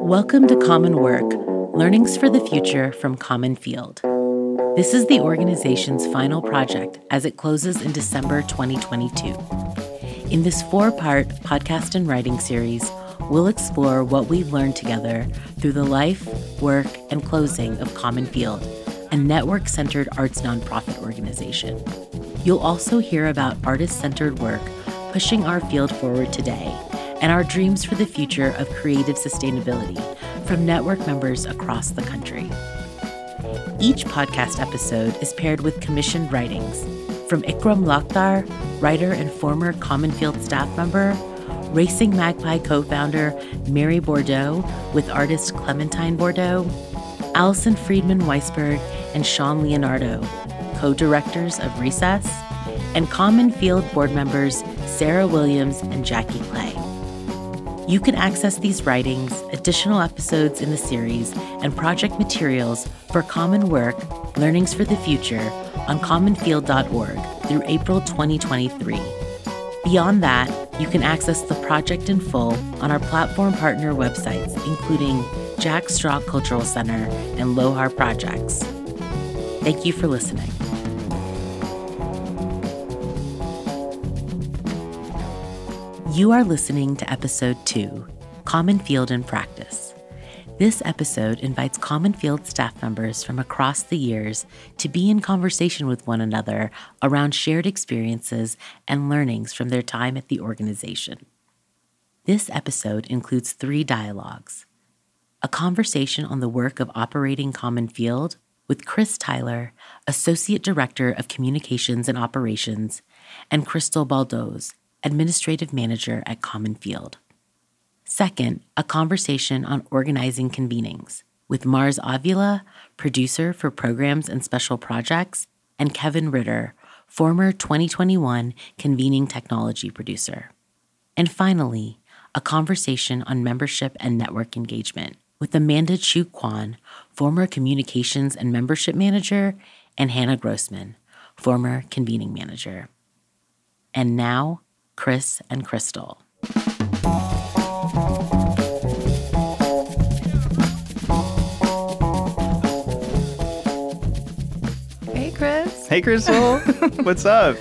Welcome to Common Work Learnings for the Future from Common Field. This is the organization's final project as it closes in December 2022. In this four part podcast and writing series, we'll explore what we've learned together through the life, work, and closing of Common Field, a network centered arts nonprofit organization. You'll also hear about artist centered work pushing our field forward today and our dreams for the future of creative sustainability from network members across the country. Each podcast episode is paired with commissioned writings from Ikram Lakhdhar, writer and former Common Field staff member, Racing Magpie co founder Mary Bordeaux with artist Clementine Bordeaux, Allison Friedman Weisberg and Sean Leonardo, co directors of Recess, and Common Field board members Sarah Williams and Jackie Clay. You can access these writings, additional episodes in the series, and project materials for Common Work Learnings for the Future on commonfield.org through April 2023. Beyond that, you can access the project in full on our platform partner websites, including Jack Straw Cultural Center and Lohar Projects. Thank you for listening. You are listening to episode two Common Field in Practice. This episode invites Common Field staff members from across the years to be in conversation with one another around shared experiences and learnings from their time at the organization. This episode includes three dialogues a conversation on the work of operating Common Field with Chris Tyler, Associate Director of Communications and Operations, and Kristel Baldoz, Administrative Manager at Common Field. Second, a conversation on organizing convenings with Mars Avila, producer for programs and special projects, and Kevin Ritter, former 2021 convening technology producer. And finally, a conversation on membership and network engagement with Amanda Choo Quan, former communications and membership manager, and Hannah Grossman, former convening manager. And now, Chris and Kristel. Hey, Chris. Hey, Kristel. What's up?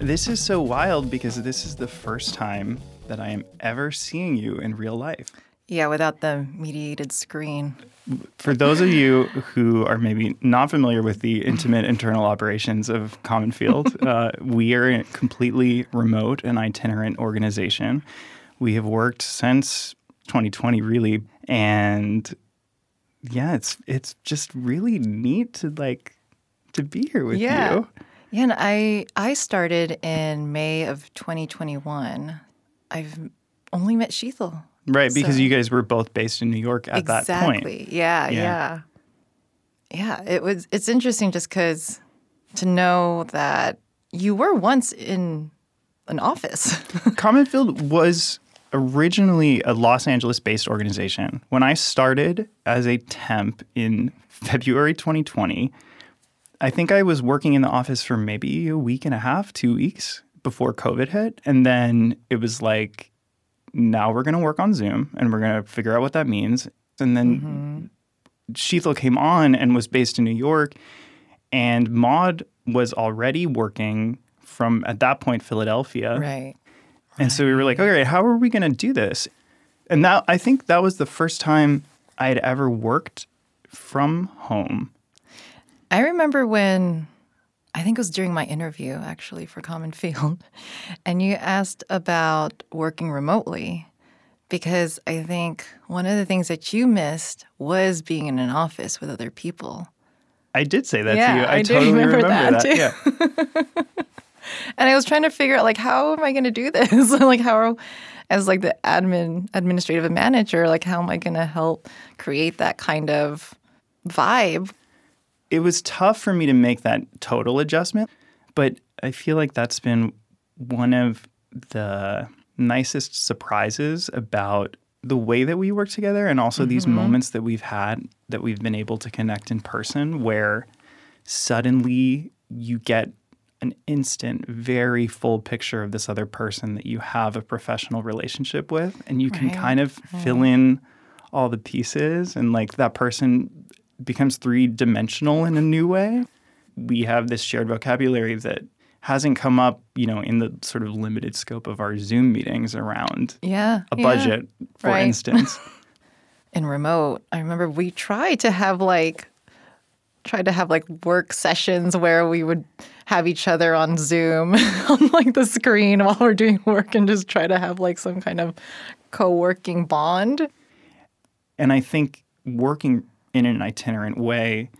This is so wild because this is the first time that I am ever seeing you in real life. Yeah, without the mediated screen. For those of you who are maybe not familiar with the intimate internal operations of Common Field, uh, we are a completely remote and itinerant organization. We have worked since 2020, really, and yeah, it's it's just really neat to like to be here with Yeah. you. Yeah, and I I started in May of 2021. I've only met Sheethal. Right, because So- you guys were both based in New York at that point. exactly. Yeah, Yeah. yeah, yeah. It was. It's interesting just because to know that you were once in an office. Common Field was originally a Los Angeles based organization. When I started as a temp in February 2020, I think I was working in the office for maybe a week and a half, two weeks before COVID hit. And then it was like, now we're going to work on Zoom and we're going to figure out what that means. And then mm-hmm. Sheethal came on and was based in New York. And Maud was already working from, at that point, Philadelphia. right. And so we were like, right, how are we going to do this? And that I think that was the first time I had ever worked from home. I remember when I think it was during my interview actually for Common Field, and you asked about working remotely because I think one of the things that you missed was being in an office with other people. I did say that to you. I, I totally remember remember, that, that. too. Yeah. And I was trying to figure out like how am I going to do this? like how are, as like the admin administrative manager, like how am I going to help create that kind of vibe? It was tough for me to make that total adjustment, but I feel like that's been one of the nicest surprises about the way that we work together and also these Mm-hmm. moments that we've had that we've been able to connect in person where suddenly you get an instant, very full picture of this other person that you have a professional relationship with, and you can Right, kind of fill in all the pieces, and like that person becomes three dimensional in a new way. We have this shared vocabulary that hasn't come up, you know, in the sort of limited scope of our Zoom meetings around Yeah. a yeah. budget, for Right. instance. in remote, I remember we tried to have like tried to have like work sessions where we would have each other on Zoom on like the screen while we're doing work and just try to have like some kind of co-working bond. And I think working in an itinerant way,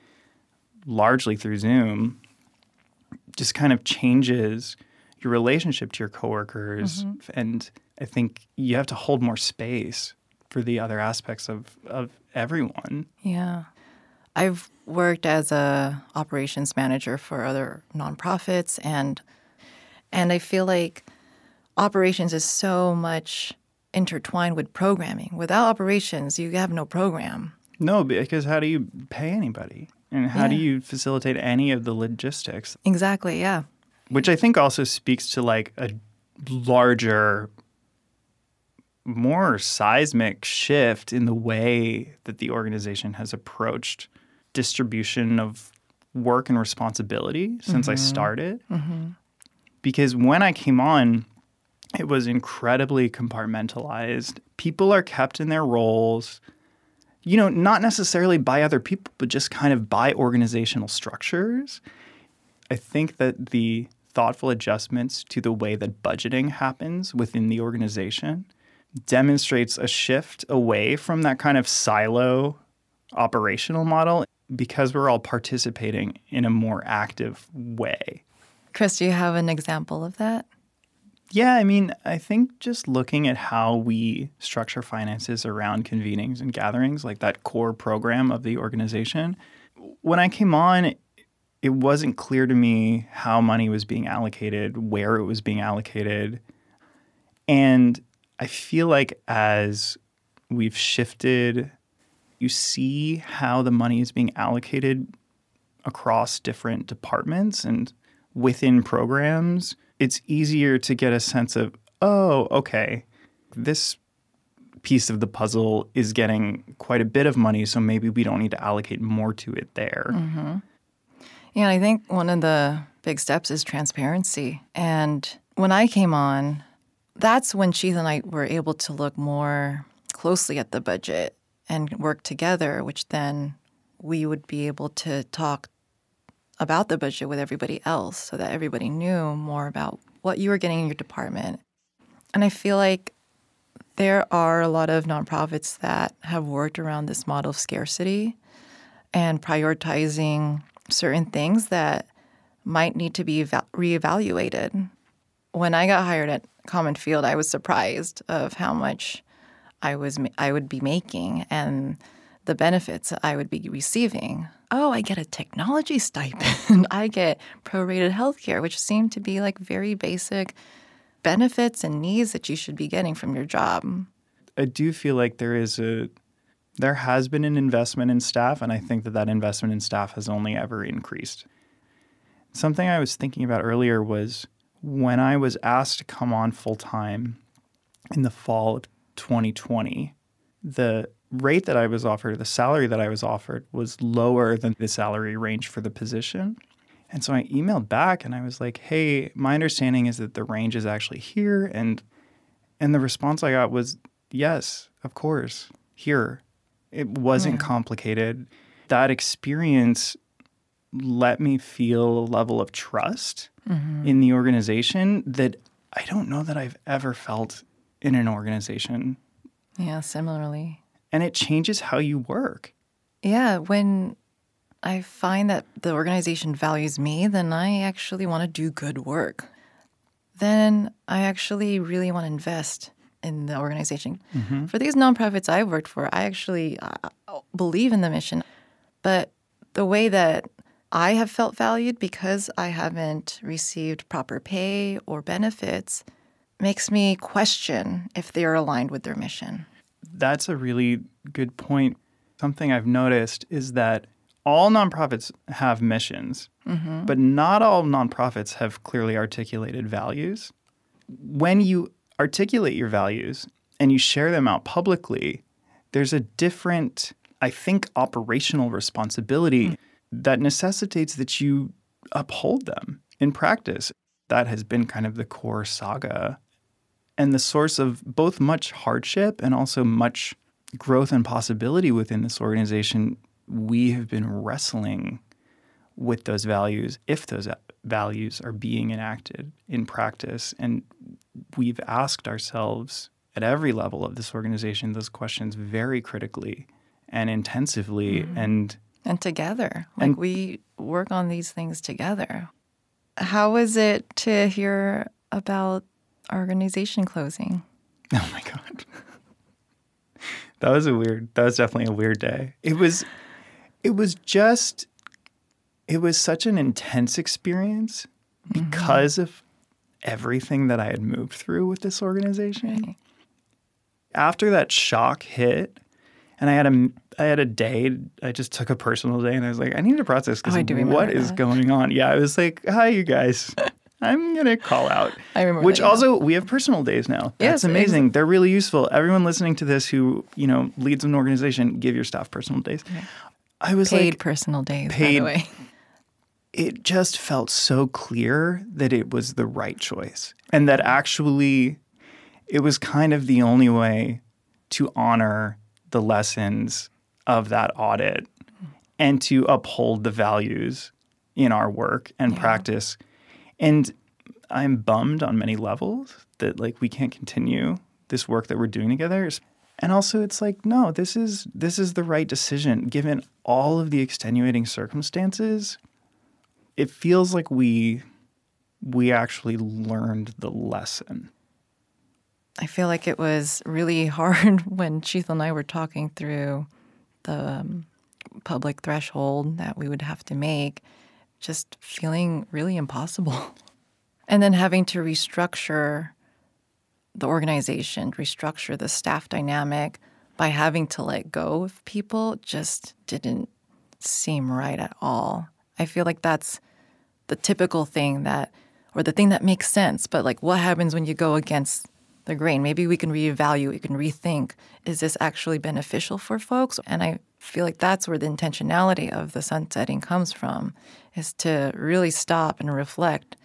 largely through Zoom, just kind of changes your relationship to your coworkers. Mm-hmm. And I think you have to hold more space for the other aspects of, of everyone. Yeah. I've worked as a operations manager for other nonprofits and and I feel like operations is so much intertwined with programming. Without operations, you have no program. No, because how do you pay anybody? And how do you facilitate any of the logistics? Exactly, yeah. which I think also speaks to like a larger, more seismic shift in the way that the organization has approached distribution of work and responsibility since I mm-hmm. started. Mm-hmm. Because when I came on, it was incredibly compartmentalized. People are kept in their roles, you know, not necessarily by other people, but just kind of by organizational structures. I think that the thoughtful adjustments to the way that budgeting happens within the organization demonstrates a shift away from that kind of silo operational model because we're all participating in a more active way. Chris, do you have an example of that? Yeah, I mean, I think just looking at how we structure finances around convenings and gatherings, like that core program of the organization, when I came on, it wasn't clear to me how money was being allocated, where it was being allocated. And I feel like as we've shifted, you see how the money is being allocated across different departments and within programs. It's easier to get a sense of, oh, okay, this piece of the puzzle is getting quite a bit of money, so maybe we don't need to allocate more to it there. Mm-hmm. Yeah, I think one of the big steps is transparency. And when I came on, that's when Sheath and I were able to look more closely at the budget and work together, which then we would be able to talk about the budget with everybody else so that everybody knew more about what you were getting in your department. And I feel like there are a lot of nonprofits that have worked around this model of scarcity and prioritizing certain things that might need to be eva- reevaluated. When I got hired at Common Field, I was surprised of how much I was I would be making and the benefits I would be receiving. Oh, I get a technology stipend. I get prorated healthcare, which seemed to be like very basic benefits and needs that you should be getting from your job. I do feel like there is a there has been an investment in staff, and I think that that investment in staff has only ever increased. Something I was thinking about earlier was when I was asked to come on full time in the fall of 2020, the rate that I was offered, the salary that I was offered, was lower than the salary range for the position. And so I emailed back and I was like, "Hey, my understanding is that the range is actually here." And and the response I got was, "Yes, of course, here." It wasn't hmm. complicated. That experience let me feel a level of trust mm-hmm. in the organization that I don't know that I've ever felt in an organization. Yeah, similarly. And it changes how you work. Yeah, when I find that the organization values me, then I actually want to do good work. Then I actually really want to invest in the organization. For these nonprofits I've worked for, I actually uh, believe in the mission. But the way that I have felt valued because I haven't received proper pay or benefits makes me question if they're aligned with their mission. That's a really good point. Something I've noticed is that all nonprofits have missions, Mm-hmm. but not all nonprofits have clearly articulated values. When you articulate your values and you share them out publicly, there's a different, I think, operational responsibility that necessitates that you uphold them in practice. That has been kind of the core saga and the source of both much hardship and also much growth and possibility within this organization. We have been wrestling with those values if those values are being enacted in practice. And we've asked ourselves at every level of this organization those questions very critically and intensively. Mm-hmm. And And together, like And- we work on these things together. How was it to hear about our organization closing? oh my God. that was a weird, that was definitely a weird day. It was, it was just, it was such an intense experience mm-hmm. because of everything that I had moved through with this organization. Right. after that shock hit, and I had a I had a day. I just took a personal day, and I was like, I need to process because Oh, remember what is going on? Yeah, I was like, hi, you guys. I'm gonna call out. I remember Which also we have personal days now. Yes, That's amazing. They're really useful. Everyone listening to this who you know leads an organization, give your staff personal days. I was Paid like, personal days, by paid- the way. it just felt so clear that it was the right choice and that actually it was kind of the only way to honor the lessons of that audit and to uphold the values in our work and practice. And I'm bummed on many levels that like we can't continue this work that we're doing together. And also it's like no, this is this is the right decision given all of the extenuating circumstances it feels like we we actually learned the lesson. I feel like it was really hard when Sheethal and I were talking through the um, public threshold that we would have to make, just feeling really impossible. And then having to restructure the organization, restructure the staff dynamic by having to let go of people just didn't seem right at all. I feel like that's the typical thing that, or the thing that makes sense. But like, what happens when you go against the grain? Maybe we can reevaluate, we can rethink. Is this actually beneficial for folks? And I feel like that's where the intentionality of the sunsetting comes from, is to really stop and reflect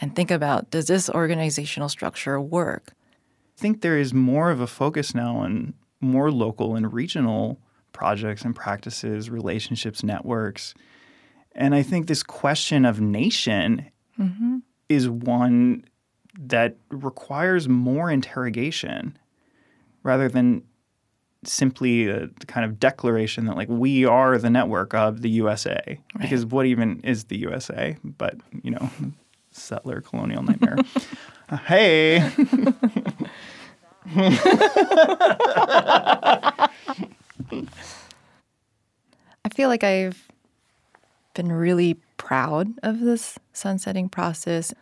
and think about does this organizational structure work? I think there is more of a focus now on more local and regional projects and practices, relationships, networks. And I think this question of nation mm-hmm. is one that requires more interrogation rather than simply a kind of declaration that like we are the network of the USA because what even is the USA but you know settler colonial nightmare? Uh, hey. I feel like I've been really proud of this sunsetting process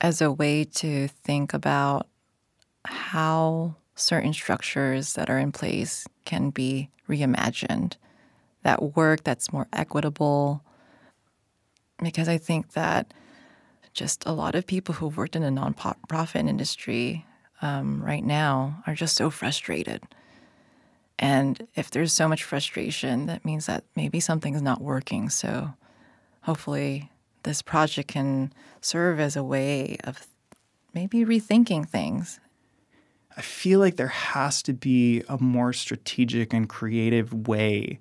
as a way to think about how certain structures that are in place can be reimagined, that work that's more equitable. Because I think that just a lot of people who've worked in the nonprofit industry um, right now are just so frustrated. And if there's so much frustration, that means that maybe something's not working. So hopefully, this project can serve as a way of maybe rethinking things. I feel like there has to be a more strategic and creative way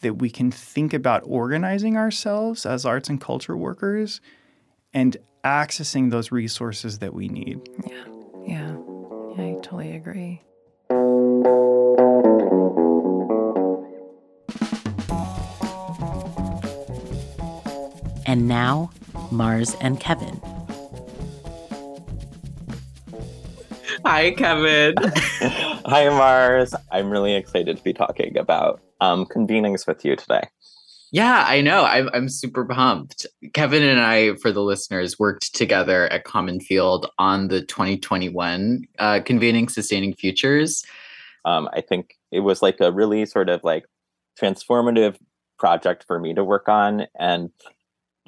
that we can think about organizing ourselves as arts and culture workers and accessing those resources that we need. Yeah. Yeah. Yeah, I totally agree. And now, Mars and Kevin. Hi, Kevin. Hi, Mars. I'm really excited to be talking about um, convenings with you today. yeah, I know. I'm, I'm super pumped. Kevin and I, for the listeners, worked together at Common Field on the 2021 uh, Convening Sustaining Futures. Um, I think it was like a really sort of like transformative project for me to work on and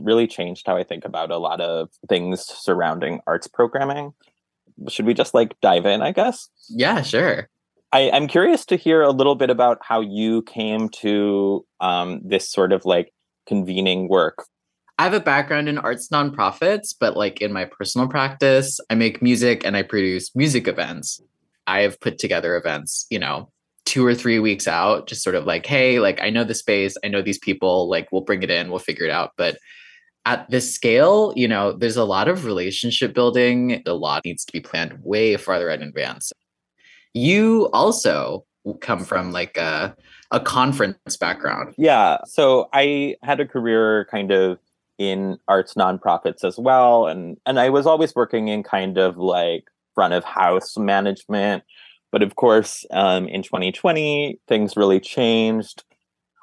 really changed how I think about a lot of things surrounding arts programming. Should we just like dive in, I guess? Yeah, sure. I, I'm curious to hear a little bit about how you came to um, this sort of like convening work. I have a background in arts nonprofits, but like in my personal practice, I make music and I produce music events. I have put together events, you know, two or three weeks out, just sort of like, hey, like I know the space, I know these people, like we'll bring it in, we'll figure it out. But at this scale, you know, there's a lot of relationship building. A lot needs to be planned way farther in advance. You also come from like a, a conference background. Yeah. So I had a career kind of in arts nonprofits as well. And and I was always working in kind of like front of house management. But of course, um, in 2020, things really changed.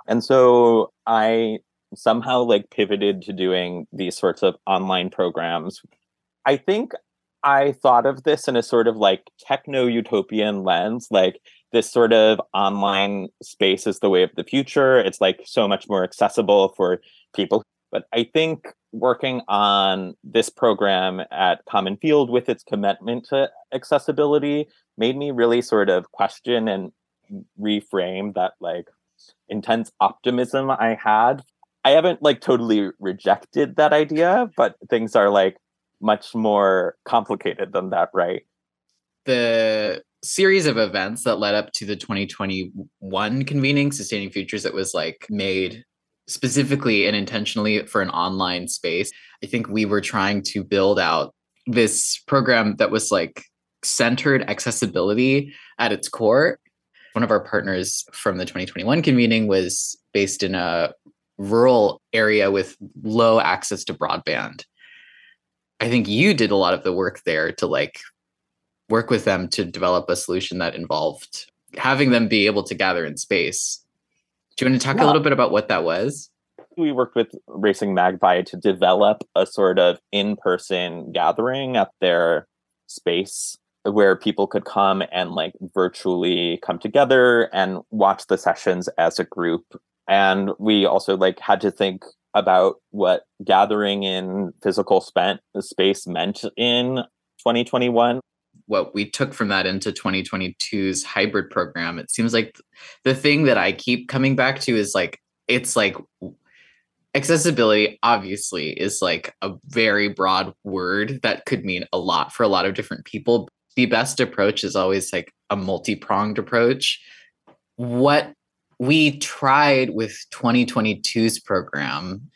And so I somehow like pivoted to doing these sorts of online programs. I think I thought of this in a sort of like techno utopian lens, like this sort of online space is the way of the future. It's like so much more accessible for people. But I think working on this program at Common Field with its commitment to accessibility made me really sort of question and reframe that like intense optimism I had I haven't like totally rejected that idea, but things are like much more complicated than that, right? The series of events that led up to the 2021 convening sustaining futures that was like made specifically and intentionally for an online space i think we were trying to build out this program that was like centered accessibility at its core one of our partners from the 2021 convening was based in a rural area with low access to broadband. I think you did a lot of the work there to like work with them to develop a solution that involved having them be able to gather in space. Do you want to talk yeah. a little bit about what that was? We worked with Racing Magpie to develop a sort of in person gathering at their space where people could come and like virtually come together and watch the sessions as a group and we also like had to think about what gathering in physical spent space meant in 2021 what we took from that into 2022's hybrid program. It seems like the thing that i keep coming back to is like it's like accessibility obviously is like a very broad word that could mean a lot for a lot of different people. The best approach is always like a multi-pronged approach. What we tried with 2022's program.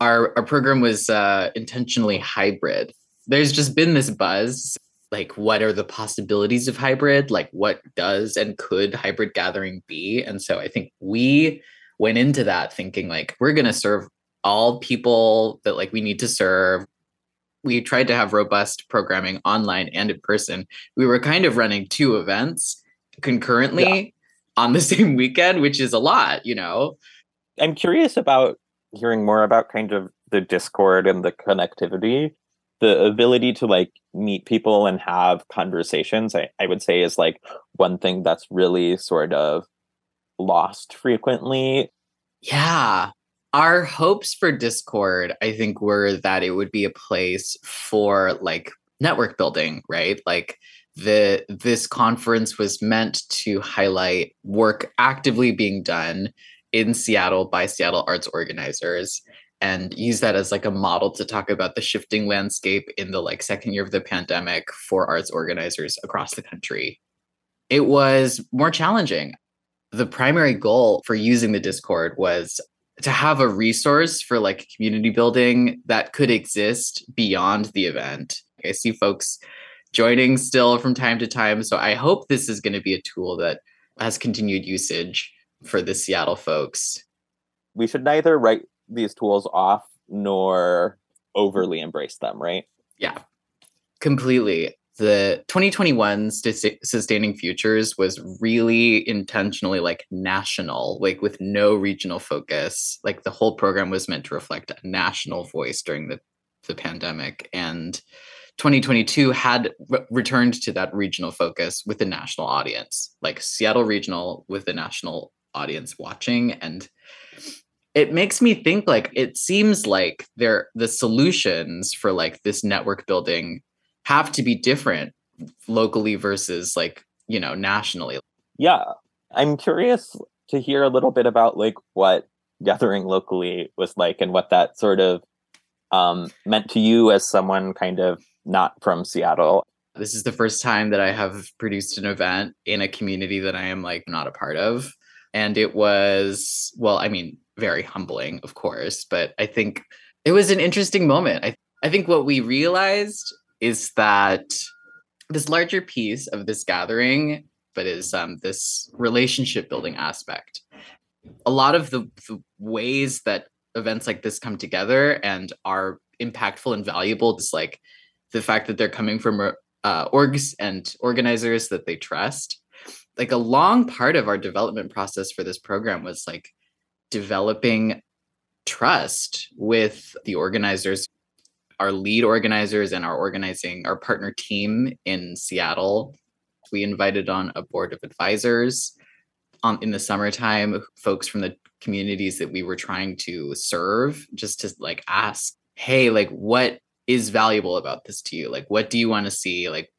Our, our program was uh, intentionally hybrid. There's just been this buzz like, what are the possibilities of hybrid? Like, what does and could hybrid gathering be? And so I think we went into that thinking, like, we're going to serve all people that like we need to serve we tried to have robust programming online and in person. We were kind of running two events concurrently on the same weekend, which is a lot, you know. I'm curious about hearing more about kind of the Discord and the connectivity. The ability to like meet people and have conversations, I, I would say is like one thing that's really sort of lost frequently. Yeah. Our hopes for Discord, I think, were that it would be a place for like network building, right? Like the this conference was meant to highlight work actively being done in Seattle by Seattle arts organizers and use that as like a model to talk about the shifting landscape in the like second year of the pandemic for arts organizers across the country. It was more challenging. The primary goal for using the Discord was to have a resource for like community building that could exist beyond the event. I see folks joining still from time to time. So I hope this is going to be a tool that has continued usage for the Seattle folks. We should neither write these tools off nor overly embrace them, right? Yeah, completely. The 2021 Sustaining Futures was really intentionally like national, like with no regional focus. Like the whole program was meant to reflect a national voice during the, the pandemic. And 2022 had re- returned to that regional focus with the national audience, like Seattle regional with the national audience watching. And it makes me think like it seems like there the solutions for like this network building have to be different locally versus like you know nationally yeah i'm curious to hear a little bit about like what gathering locally was like and what that sort of um, meant to you as someone kind of not from seattle. This is the first time that i have produced an event in a community that i am like not a part of. And it was well i mean very humbling of course but i think it was an interesting moment. I, I think what we realized is that this larger piece of this gathering but is um, this relationship building aspect a lot of the, the ways that events like this come together and are impactful and valuable is like the fact that they're coming from uh, orgs and organizers that they trust. Like a long part of our development process for this program was like developing trust with the organizers our lead organizers and our organizing our partner team in seattle. We invited on a board of advisors um, in the summertime folks from the communities that we were trying to serve just to like ask hey like what is valuable about this to you? Like what do you want to see? Like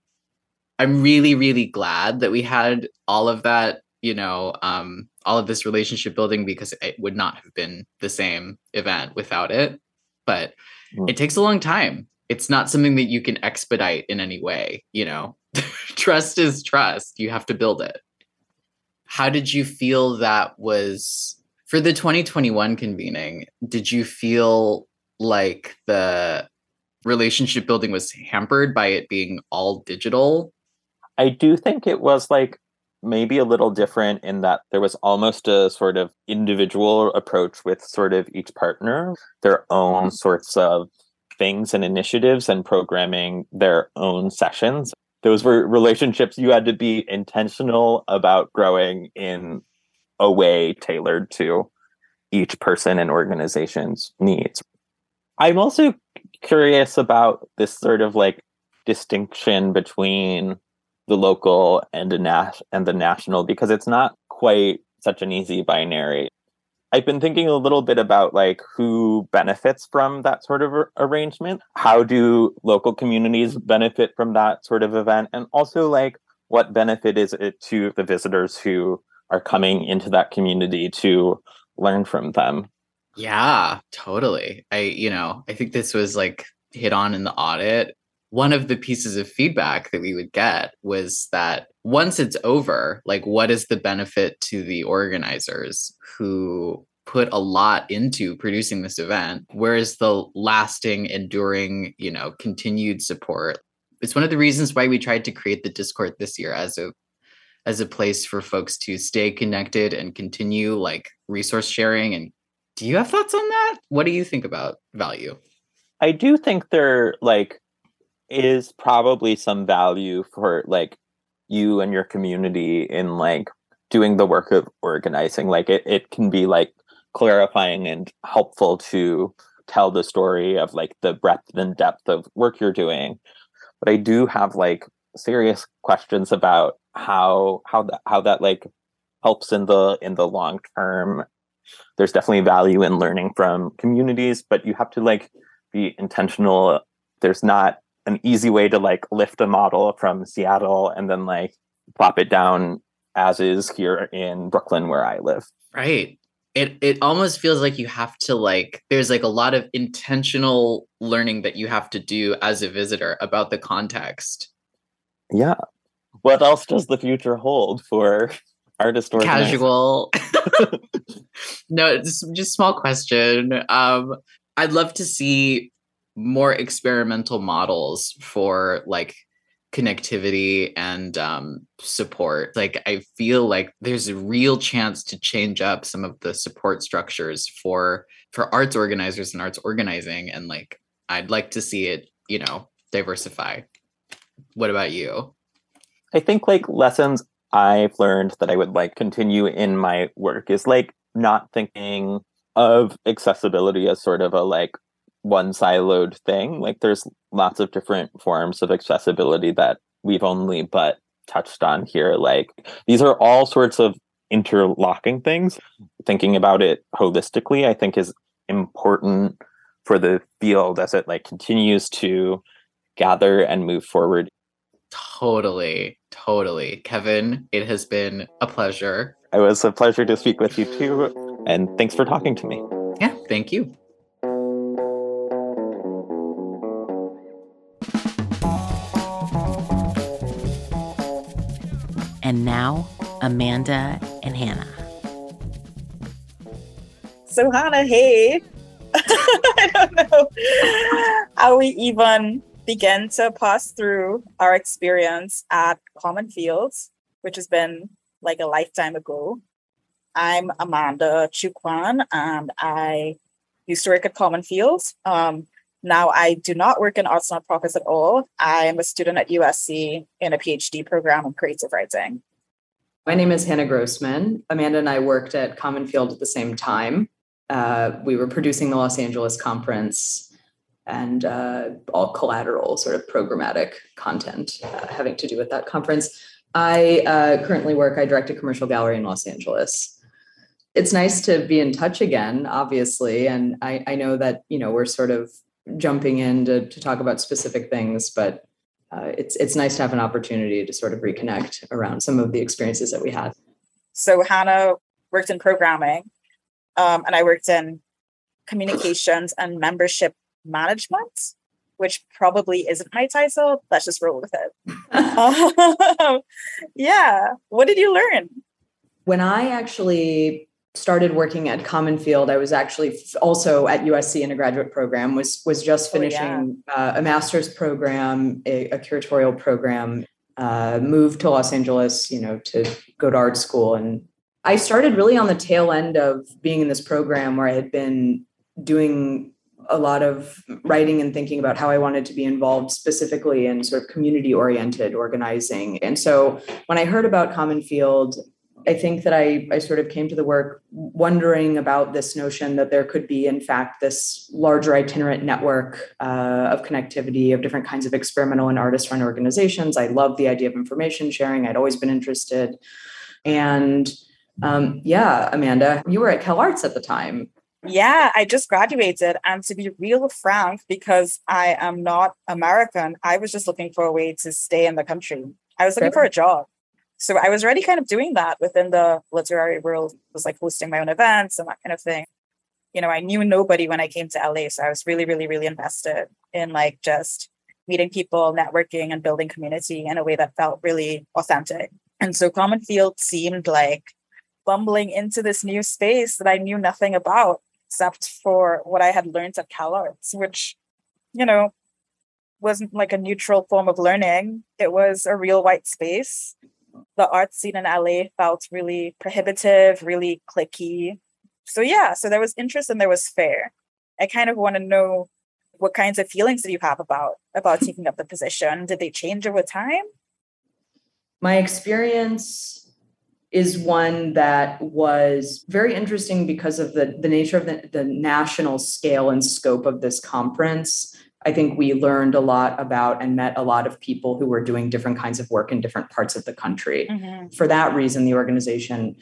i'm really really glad that we had all of that you know um all of this relationship building because it would not have been the same event without it. But mm. it takes a long time. It's not something that you can expedite in any way you know? Trust is trust. You have to build it. How did you feel that was for the 2021 convening did you feel like the relationship building was hampered by it being all digital i do think it was like maybe a little different in that there was almost a sort of individual approach with sort of each partner, their own mm-hmm. sorts of things and initiatives and programming their own sessions. Those were relationships you had to be intentional about growing in a way tailored to each person and organization's needs. I'm also curious about this sort of like distinction between the local and the nas- and the national because it's not quite such an easy binary. I've been thinking a little bit about like who benefits from that sort of arrangement. How do local communities benefit from that sort of event? And also like what benefit is it to the visitors who are coming into that community to learn from them? Yeah, totally. I, you know, I think this was like hit on in the audit one of the pieces of feedback that we would get was that once it's over, like what is the benefit to the organizers who put a lot into producing this event? Where is the lasting, enduring, you know, continued support? It's one of the reasons why we tried to create the Discord this year as a as a place for folks to stay connected and continue like resource sharing and do you have thoughts on that? What do you think about value? I do think they're like is probably some value for like you and your community in like doing the work of organizing like it, it can be like clarifying and helpful to tell the story of like the breadth and depth of work you're doing but i do have like serious questions about how how that how that like helps in the in the long term there's definitely value in learning from communities but you have to like be intentional there's not an easy way to like lift a model from Seattle and then like plop it down as is here in Brooklyn where I live. Right. It it almost feels like you have to like there's like a lot of intentional learning that you have to do as a visitor about the context. Yeah. What else does the future hold for artist or casual? no, just just small question. Um I'd love to see more experimental models for like connectivity and um, support. Like I feel like there's a real chance to change up some of the support structures for for arts organizers and arts organizing, and like I'd like to see it, you know, diversify. What about you? I think like lessons I've learned that I would like continue in my work is like not thinking of accessibility as sort of a like one siloed thing. Like there's lots of different forms of accessibility that we've only but touched on here. Like these are all sorts of interlocking things. Thinking about it holistically, I think is important for the field as it like continues to gather and move forward. Totally, totally. Kevin, it has been a pleasure. It was a pleasure to speak with you too. And thanks for talking to me. Yeah, thank you. And now, Amanda and Hannah. So, Hannah, hey. I don't know how we even begin to pass through our experience at Common Fields, which has been like a lifetime ago. I'm Amanda Choo Quan, and I used to work at Common Fields. Um, now I do not work in arts nonprofits at all. I am a student at USC in a PhD program in creative writing. My name is Hannah Grossman. Amanda and I worked at Common Field at the same time. Uh, we were producing the Los Angeles conference and uh, all collateral sort of programmatic content uh, having to do with that conference. I uh, currently work, I direct a commercial gallery in Los Angeles. It's nice to be in touch again, obviously. And I, I know that, you know, we're sort of jumping in to, to talk about specific things, but uh, it's it's nice to have an opportunity to sort of reconnect around some of the experiences that we had. So Hannah worked in programming, um, and I worked in communications and membership management, which probably isn't my title. Let's just roll with it. yeah. What did you learn? When I actually started working at Common Field, I was actually also at USC in a graduate program. was was just finishing oh, yeah. uh, a master's program, a, a curatorial program. Uh, moved to Los Angeles, you know, to go to art school, and I started really on the tail end of being in this program where I had been doing a lot of writing and thinking about how I wanted to be involved specifically in sort of community oriented organizing. And so when I heard about Common Field, I think that I, I sort of came to the work wondering about this notion that there could be, in fact, this larger itinerant network uh, of connectivity of different kinds of experimental and artist run organizations. I love the idea of information sharing. I'd always been interested. And um, yeah, Amanda, you were at Cal Arts at the time. Yeah, I just graduated. And to be real frank, because I am not American, I was just looking for a way to stay in the country. I was looking sure. for a job. So I was already kind of doing that within the literary world, I was like hosting my own events and that kind of thing. You know, I knew nobody when I came to LA. So I was really, really, really invested in like just meeting people, networking, and building community in a way that felt really authentic. And so Common Field seemed like bumbling into this new space that I knew nothing about except for what I had learned at Cal Arts, which, you know, wasn't like a neutral form of learning. It was a real white space. The art scene in LA felt really prohibitive, really clicky. So yeah, so there was interest and there was fear. I kind of want to know what kinds of feelings did you have about about taking up the position? Did they change over time? My experience is one that was very interesting because of the, the nature of the, the national scale and scope of this conference. I think we learned a lot about and met a lot of people who were doing different kinds of work in different parts of the country. Mm-hmm. For that reason, the organization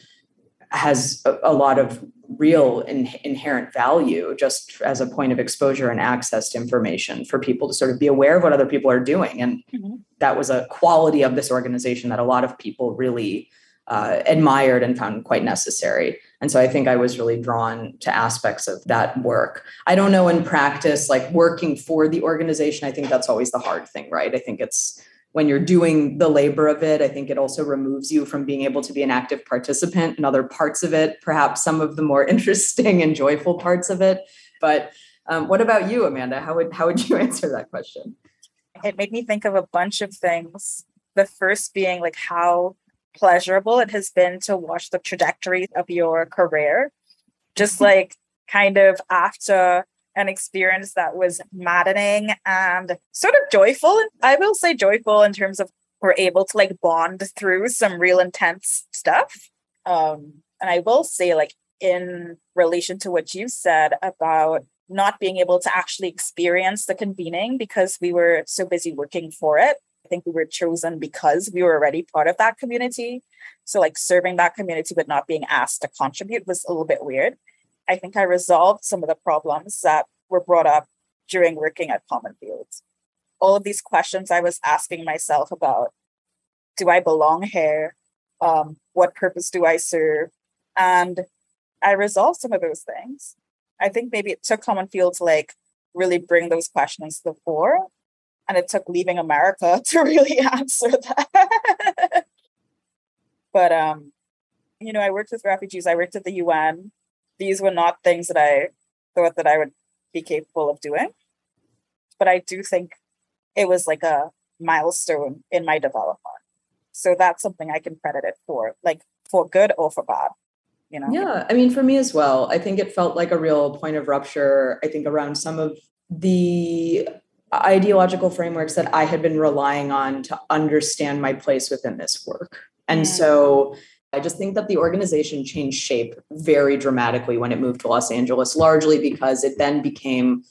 has a, a lot of real in, inherent value just as a point of exposure and access to information for people to sort of be aware of what other people are doing. And mm-hmm. that was a quality of this organization that a lot of people really uh, admired and found quite necessary. And so I think I was really drawn to aspects of that work. I don't know in practice, like working for the organization, I think that's always the hard thing, right? I think it's when you're doing the labor of it, I think it also removes you from being able to be an active participant in other parts of it, perhaps some of the more interesting and joyful parts of it. But um, what about you, Amanda? How would how would you answer that question? It made me think of a bunch of things. The first being like how pleasurable it has been to watch the trajectory of your career. Just like kind of after an experience that was maddening and sort of joyful. I will say joyful in terms of we're able to like bond through some real intense stuff. Um, and I will say, like, in relation to what you said about not being able to actually experience the convening because we were so busy working for it, think we were chosen because we were already part of that community. So, like serving that community but not being asked to contribute was a little bit weird. I think I resolved some of the problems that were brought up during working at Common Fields. All of these questions I was asking myself about do I belong here? Um, what purpose do I serve? And I resolved some of those things. I think maybe it took Common Field to like really bring those questions to the fore. And it took leaving America to really answer that. but um, you know, I worked with refugees, I worked at the UN. These were not things that I thought that I would be capable of doing. But I do think it was like a milestone in my development. So that's something I can credit it for, like for good or for bad. You know? Yeah. I mean, for me as well, I think it felt like a real point of rupture, I think, around some of the ideological frameworks that I had been relying on to understand my place within this work. And so I just think that the organization changed shape very dramatically when it moved to Los Angeles, largely because it then became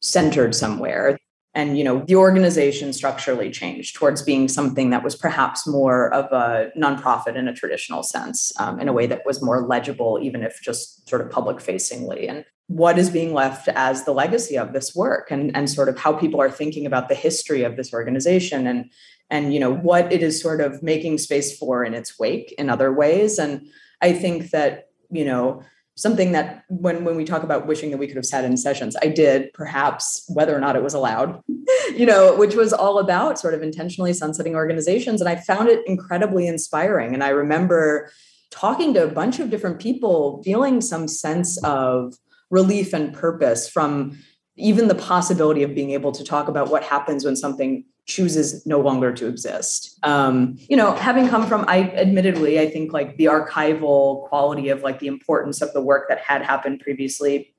centered somewhere. And you know, the organization structurally changed towards being something that was perhaps more of a nonprofit in a traditional sense, um, in a way that was more legible, even if just sort of public facingly. And what is being left as the legacy of this work, and and sort of how people are thinking about the history of this organization, and and you know what it is sort of making space for in its wake in other ways. And i think that you know something that when when we talk about wishing that we could have sat in sessions i did perhaps whether or not it was allowed you know which was all about sort of intentionally sunsetting organizations. And i found it incredibly inspiring. And i remember talking to a bunch of different people feeling some sense of relief and purpose from even the possibility of being able to talk about what happens when something chooses no longer to exist. Um, you know, having come from, I admittedly, I think like the archival quality of like the importance of the work that had happened previously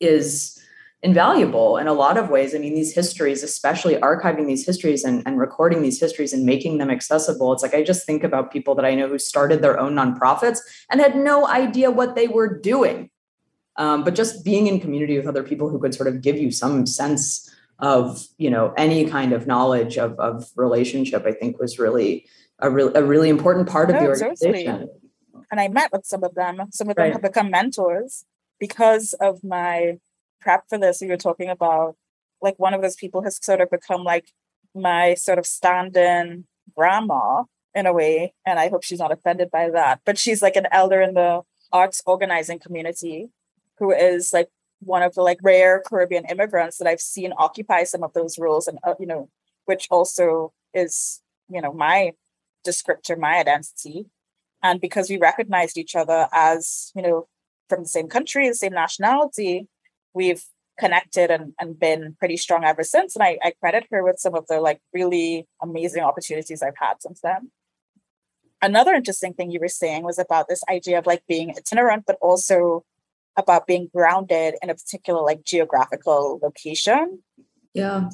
is invaluable in a lot of ways. I mean, these histories, especially archiving these histories and, and recording these histories and making them accessible. It's like I just think about people that I know who started their own nonprofits and had no idea what they were doing. Um, but just being in community with other people who could sort of give you some sense of you know any kind of knowledge of, of relationship i think was really a, re- a really important part of no, the organization totally. and i met with some of them some of them right. have become mentors because of my prep for this you were talking about like one of those people has sort of become like my sort of stand-in grandma in a way and i hope she's not offended by that but she's like an elder in the arts organizing community who is like one of the like rare Caribbean immigrants that I've seen occupy some of those roles, and uh, you know, which also is you know my descriptor, my identity, and because we recognized each other as you know from the same country, the same nationality, we've connected and, and been pretty strong ever since. And I, I credit her with some of the like really amazing opportunities I've had since then. Another interesting thing you were saying was about this idea of like being itinerant, but also about being grounded in a particular like geographical location. Yeah.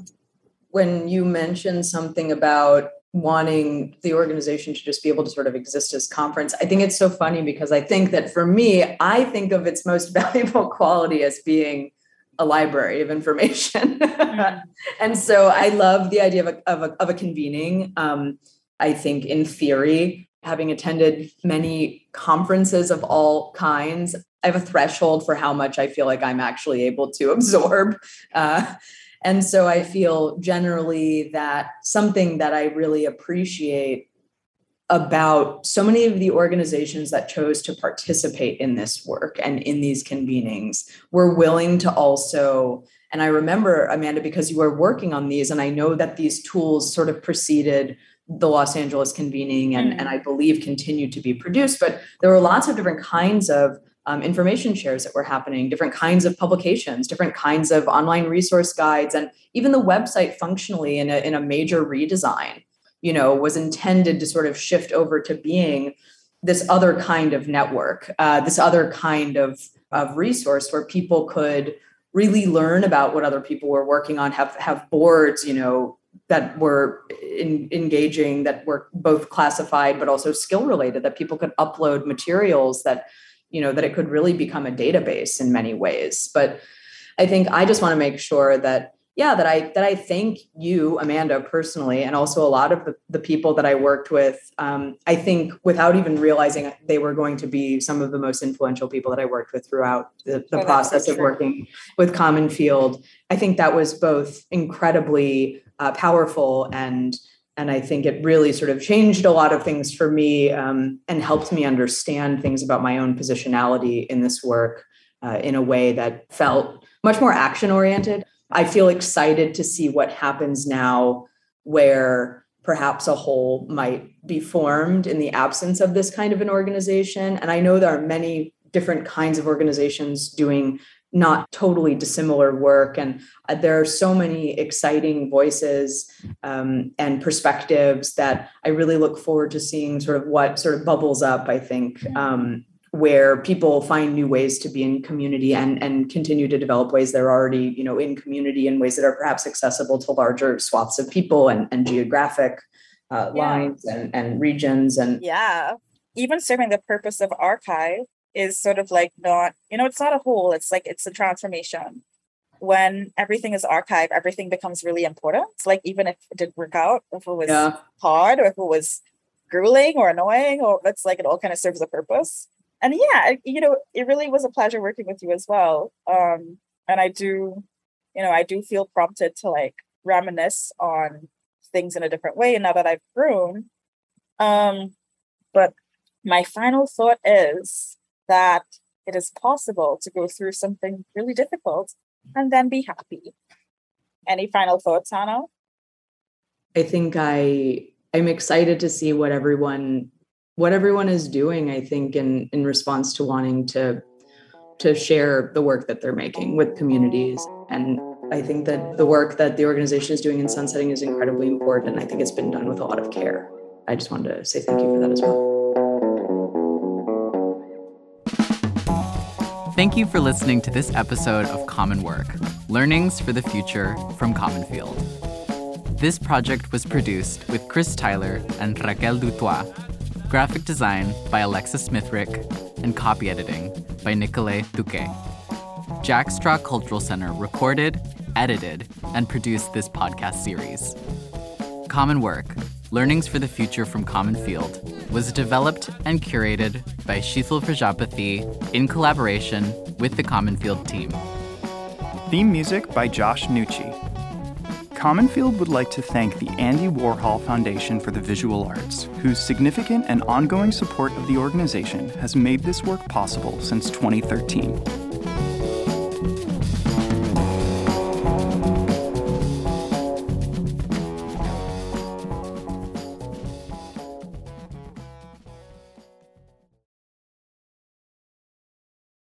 When you mentioned something about wanting the organization to just be able to sort of exist as conference, I think it's so funny because I think that for me, I think of its most valuable quality as being a library of information. Mm. and so I love the idea of a, of a, of a convening. Um, I think in theory, having attended many conferences of all kinds, I have a threshold for how much I feel like I'm actually able to absorb. Uh, and so I feel generally that something that I really appreciate about so many of the organizations that chose to participate in this work and in these convenings were willing to also and i remember amanda because you were working on these and i know that these tools sort of preceded the los angeles convening and, mm. and i believe continue to be produced but there were lots of different kinds of um, information shares that were happening, different kinds of publications, different kinds of online resource guides, and even the website functionally in a, in a major redesign, you know, was intended to sort of shift over to being this other kind of network, uh, this other kind of, of resource where people could really learn about what other people were working on, have, have boards, you know, that were in, engaging, that were both classified but also skill related, that people could upload materials that you know that it could really become a database in many ways but i think i just want to make sure that yeah, that I that I thank you, Amanda, personally, and also a lot of the, the people that I worked with. Um, I think without even realizing they were going to be some of the most influential people that I worked with throughout the, the oh, process of working with Common Field. I think that was both incredibly uh, powerful and and I think it really sort of changed a lot of things for me um, and helped me understand things about my own positionality in this work uh, in a way that felt much more action oriented. I feel excited to see what happens now, where perhaps a whole might be formed in the absence of this kind of an organization. And I know there are many different kinds of organizations doing not totally dissimilar work. And uh, there are so many exciting voices um, and perspectives that I really look forward to seeing sort of what sort of bubbles up, I think, um, where people find new ways to be in community and, and continue to develop ways that are already, you know, in community in ways that are perhaps accessible to larger swaths of people and, and geographic uh, yeah. lines and, and regions. And yeah, even serving the purpose of archive is sort of like not, you know, it's not a whole, it's like it's a transformation. When everything is archived, everything becomes really important. Like even if it didn't work out, if it was yeah. hard or if it was grueling or annoying, or it's like it all kind of serves a purpose. And yeah, you know, it really was a pleasure working with you as well. Um, and I do, you know, I do feel prompted to like reminisce on things in a different way now that I've grown. Um, but my final thought is that it is possible to go through something really difficult and then be happy. Any final thoughts, Hannah? I think I I'm excited to see what everyone what everyone is doing, I think, in in response to wanting to to share the work that they're making with communities. And I think that the work that the organization is doing in sunsetting is incredibly important. And I think it's been done with a lot of care. I just wanted to say thank you for that as well. Thank you for listening to this episode of Common Work Learnings for the Future from Common Field. This project was produced with Chris Tyler and Raquel Dutois, graphic design by Alexa Smithrick, and copy editing by Nicolay Duque. Jack Straw Cultural Center recorded, edited, and produced this podcast series. Common Work Learnings for the Future from Common Field was developed and curated by Sheethal Prajapathy in collaboration with the Common Field team. Theme music by Josh Nucci. Common Field would like to thank the Andy Warhol Foundation for the Visual Arts, whose significant and ongoing support of the organization has made this work possible since 2013.